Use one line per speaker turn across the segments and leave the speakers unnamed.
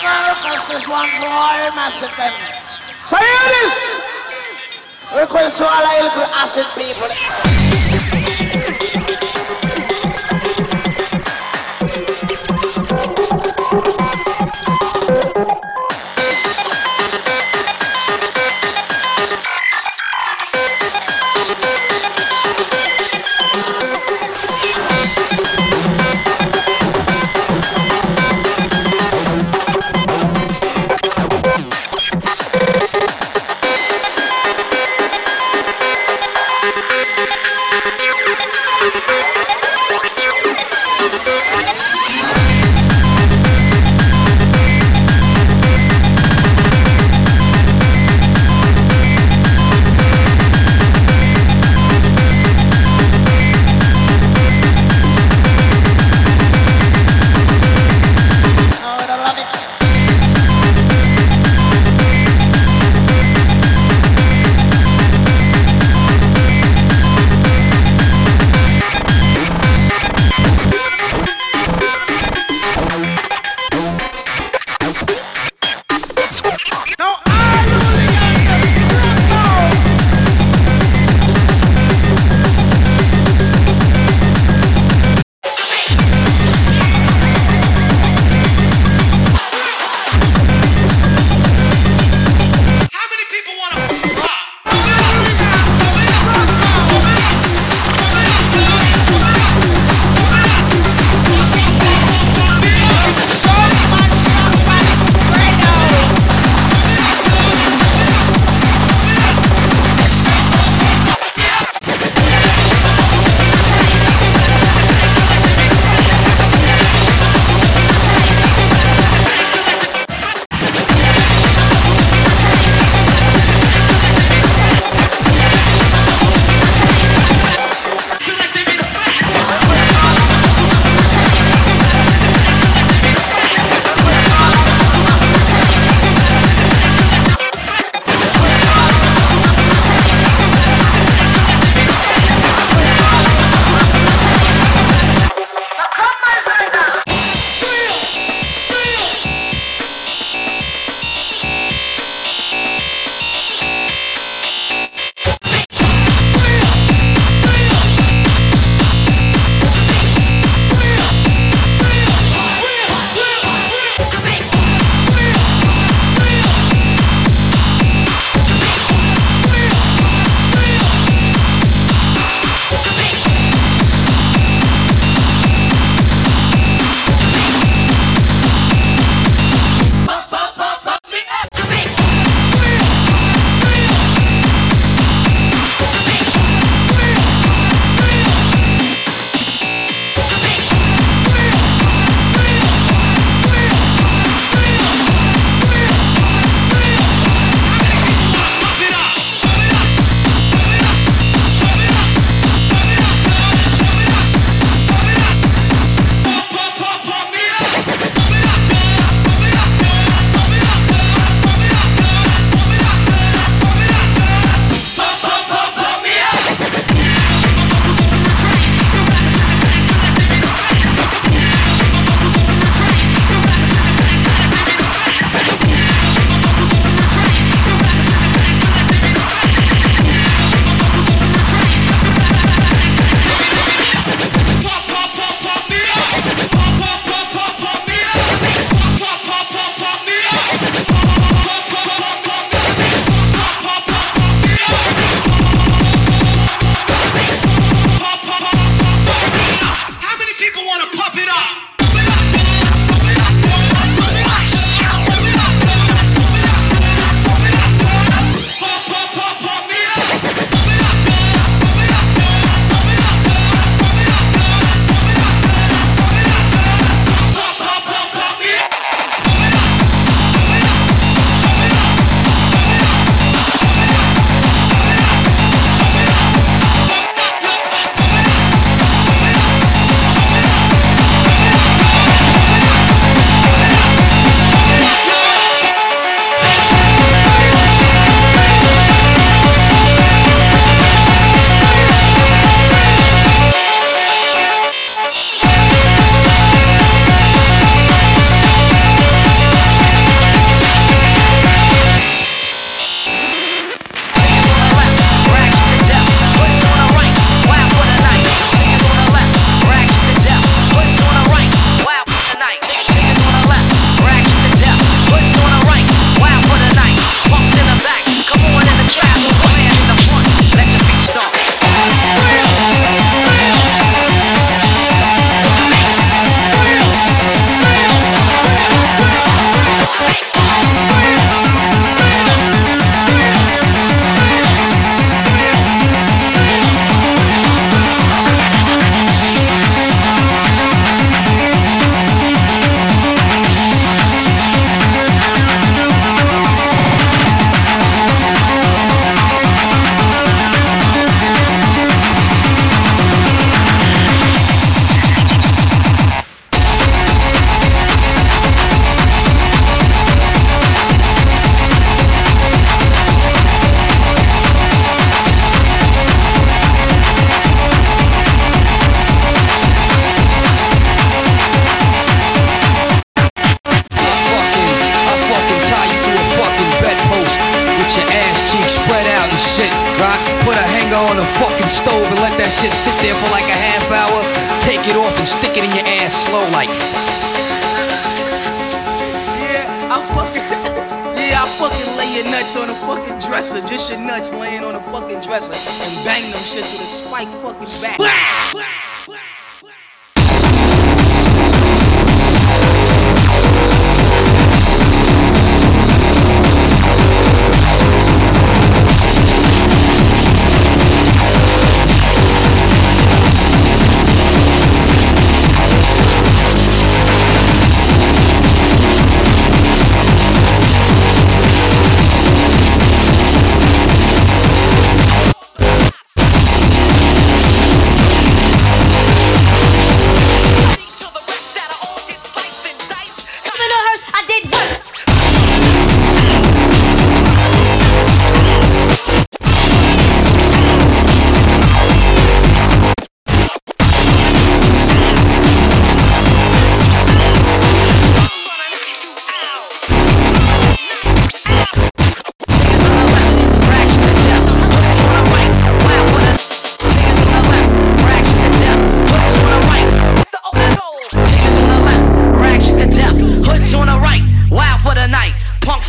Americans is one for all the
massive them. So. Request to all our little acid people. Dresser. Just your nuts laying on a fucking dresser. And bang them shits with a spike fucking back.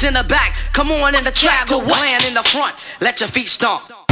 In the back, come on in the trap to land in the front. Let your feet stomp.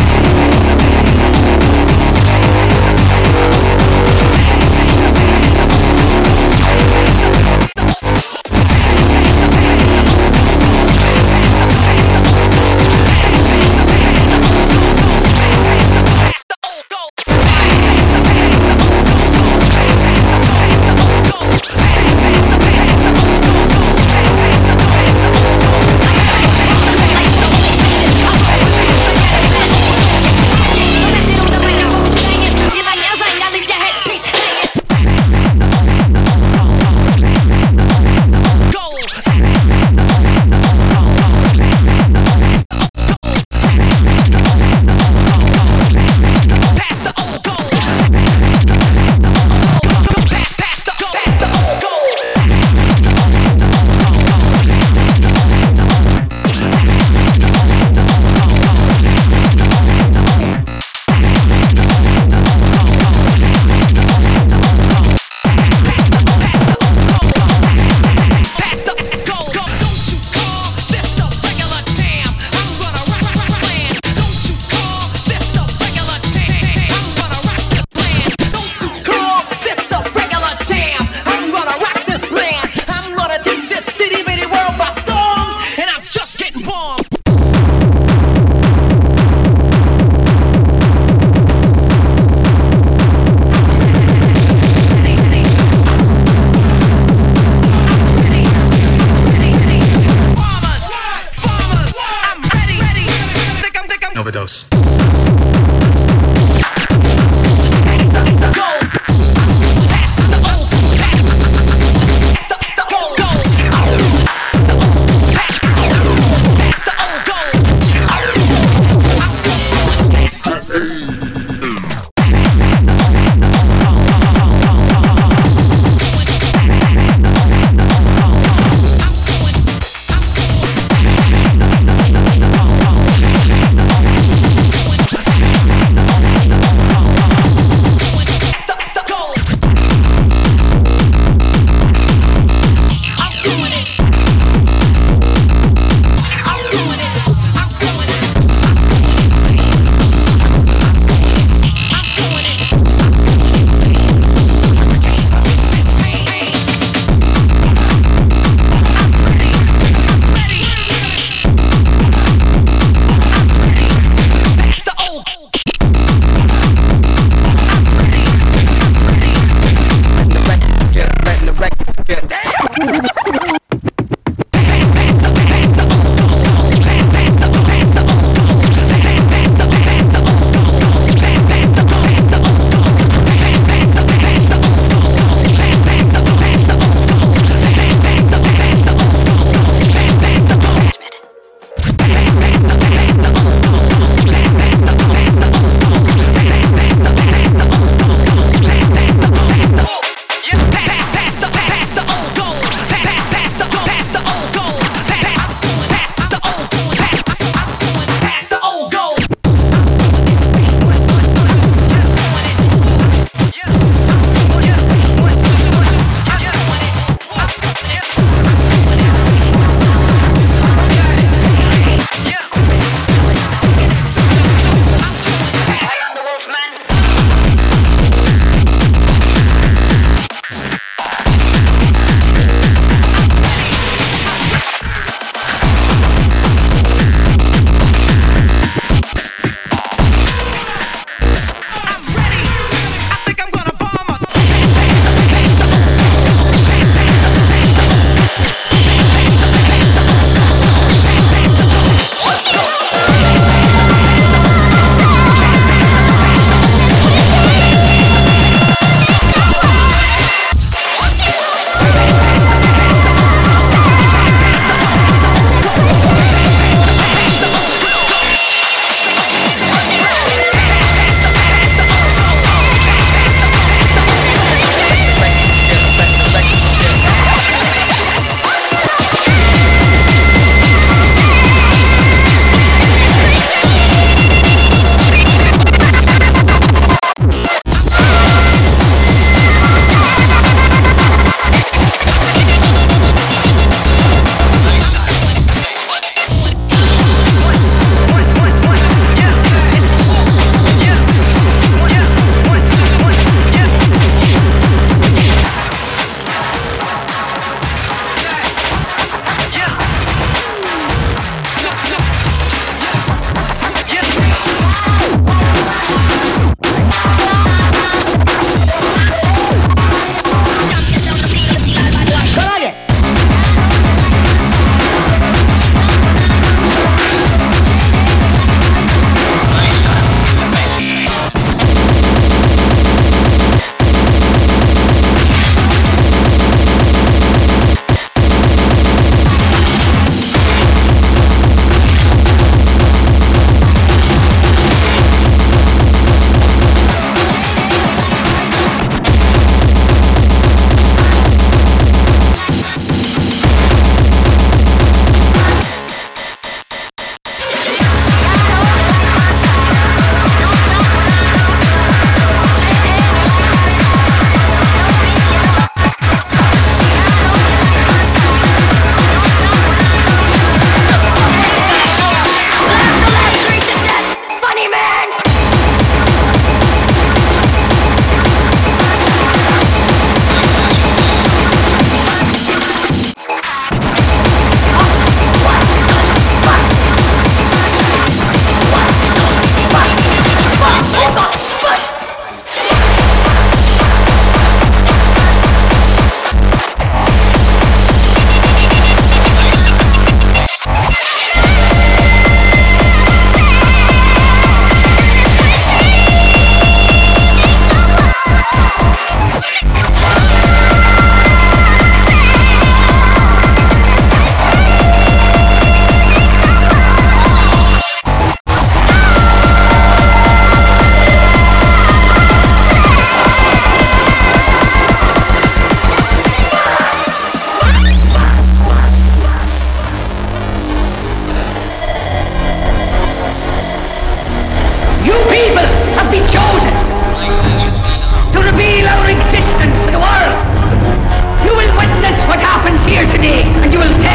and you will take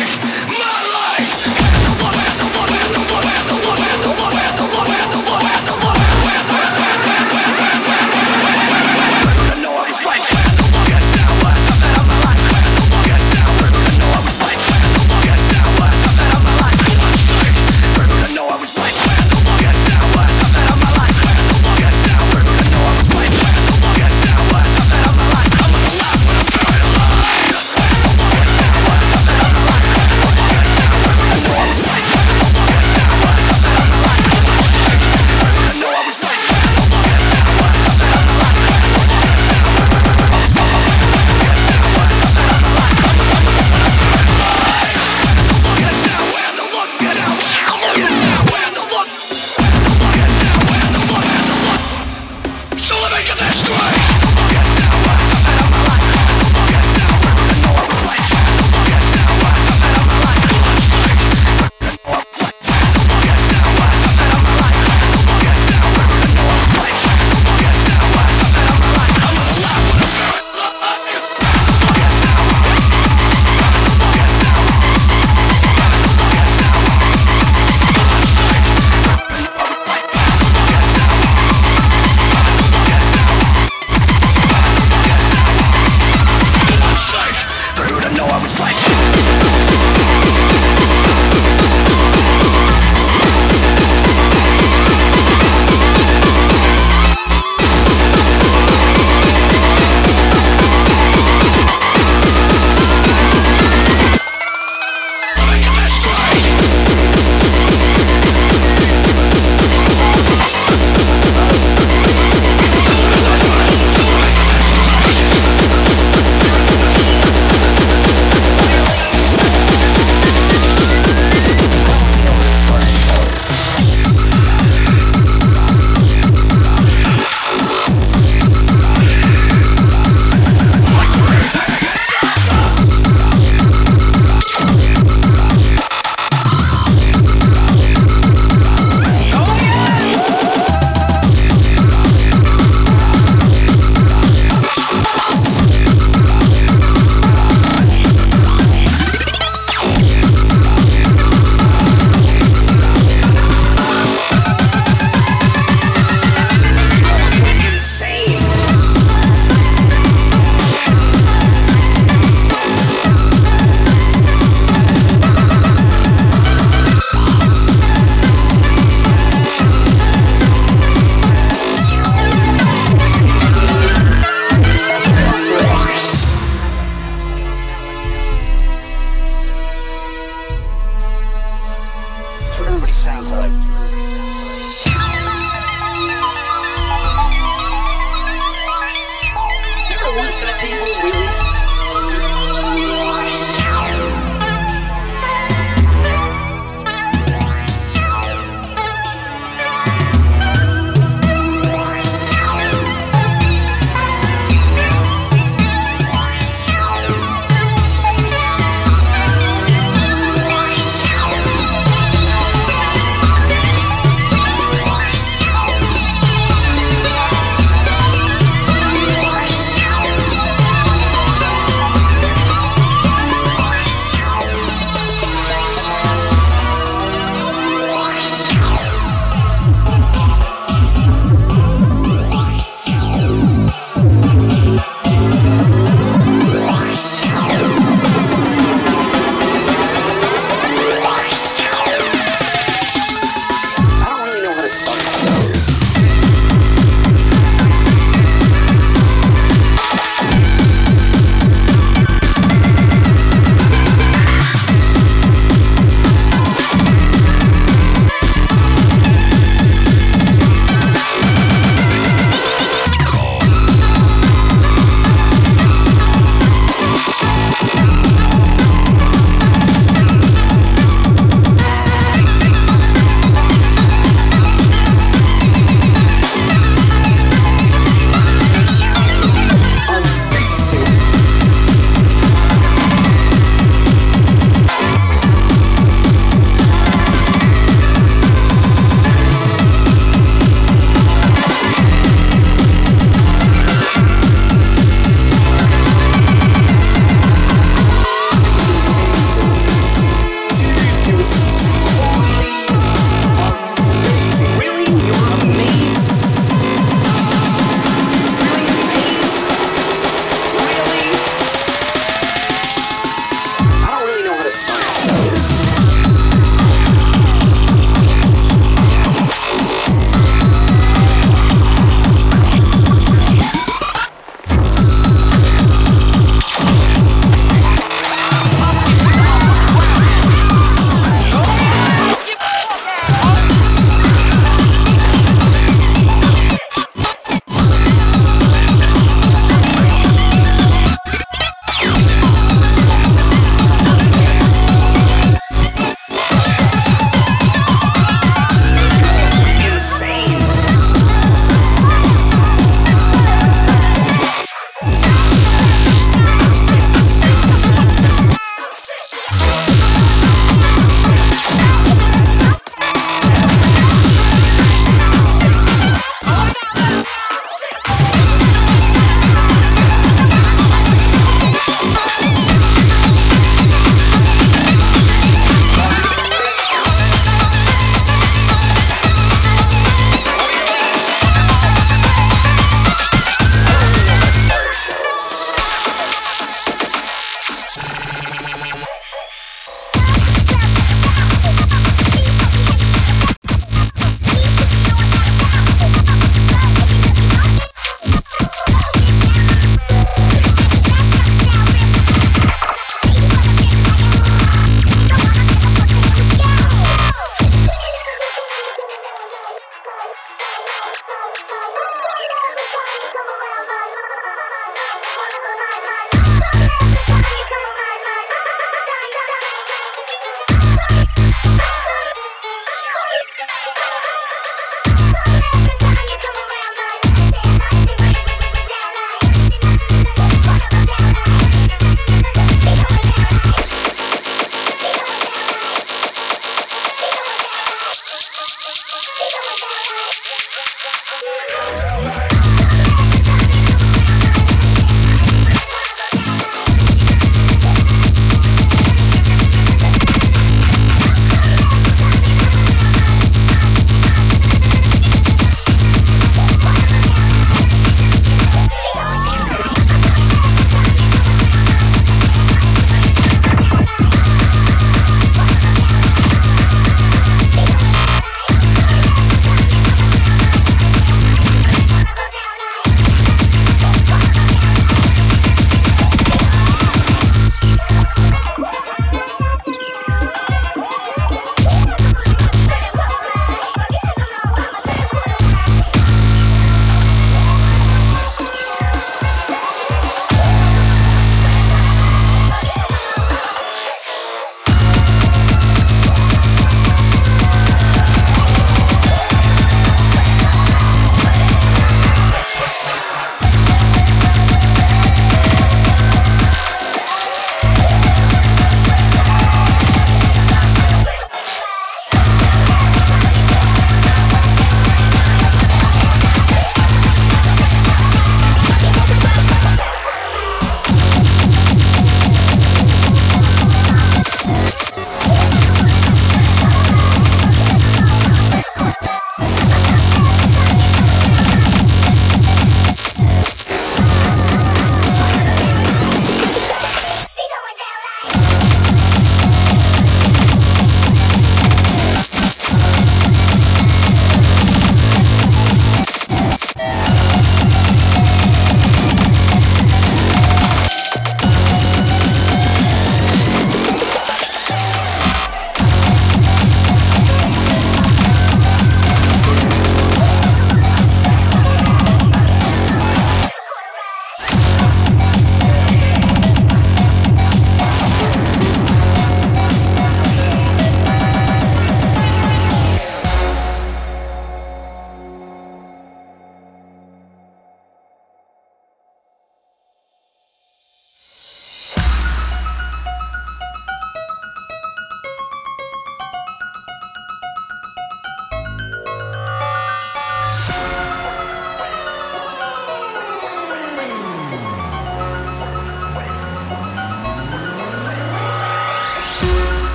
life. My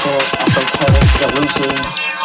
difficult, esoteric, losing.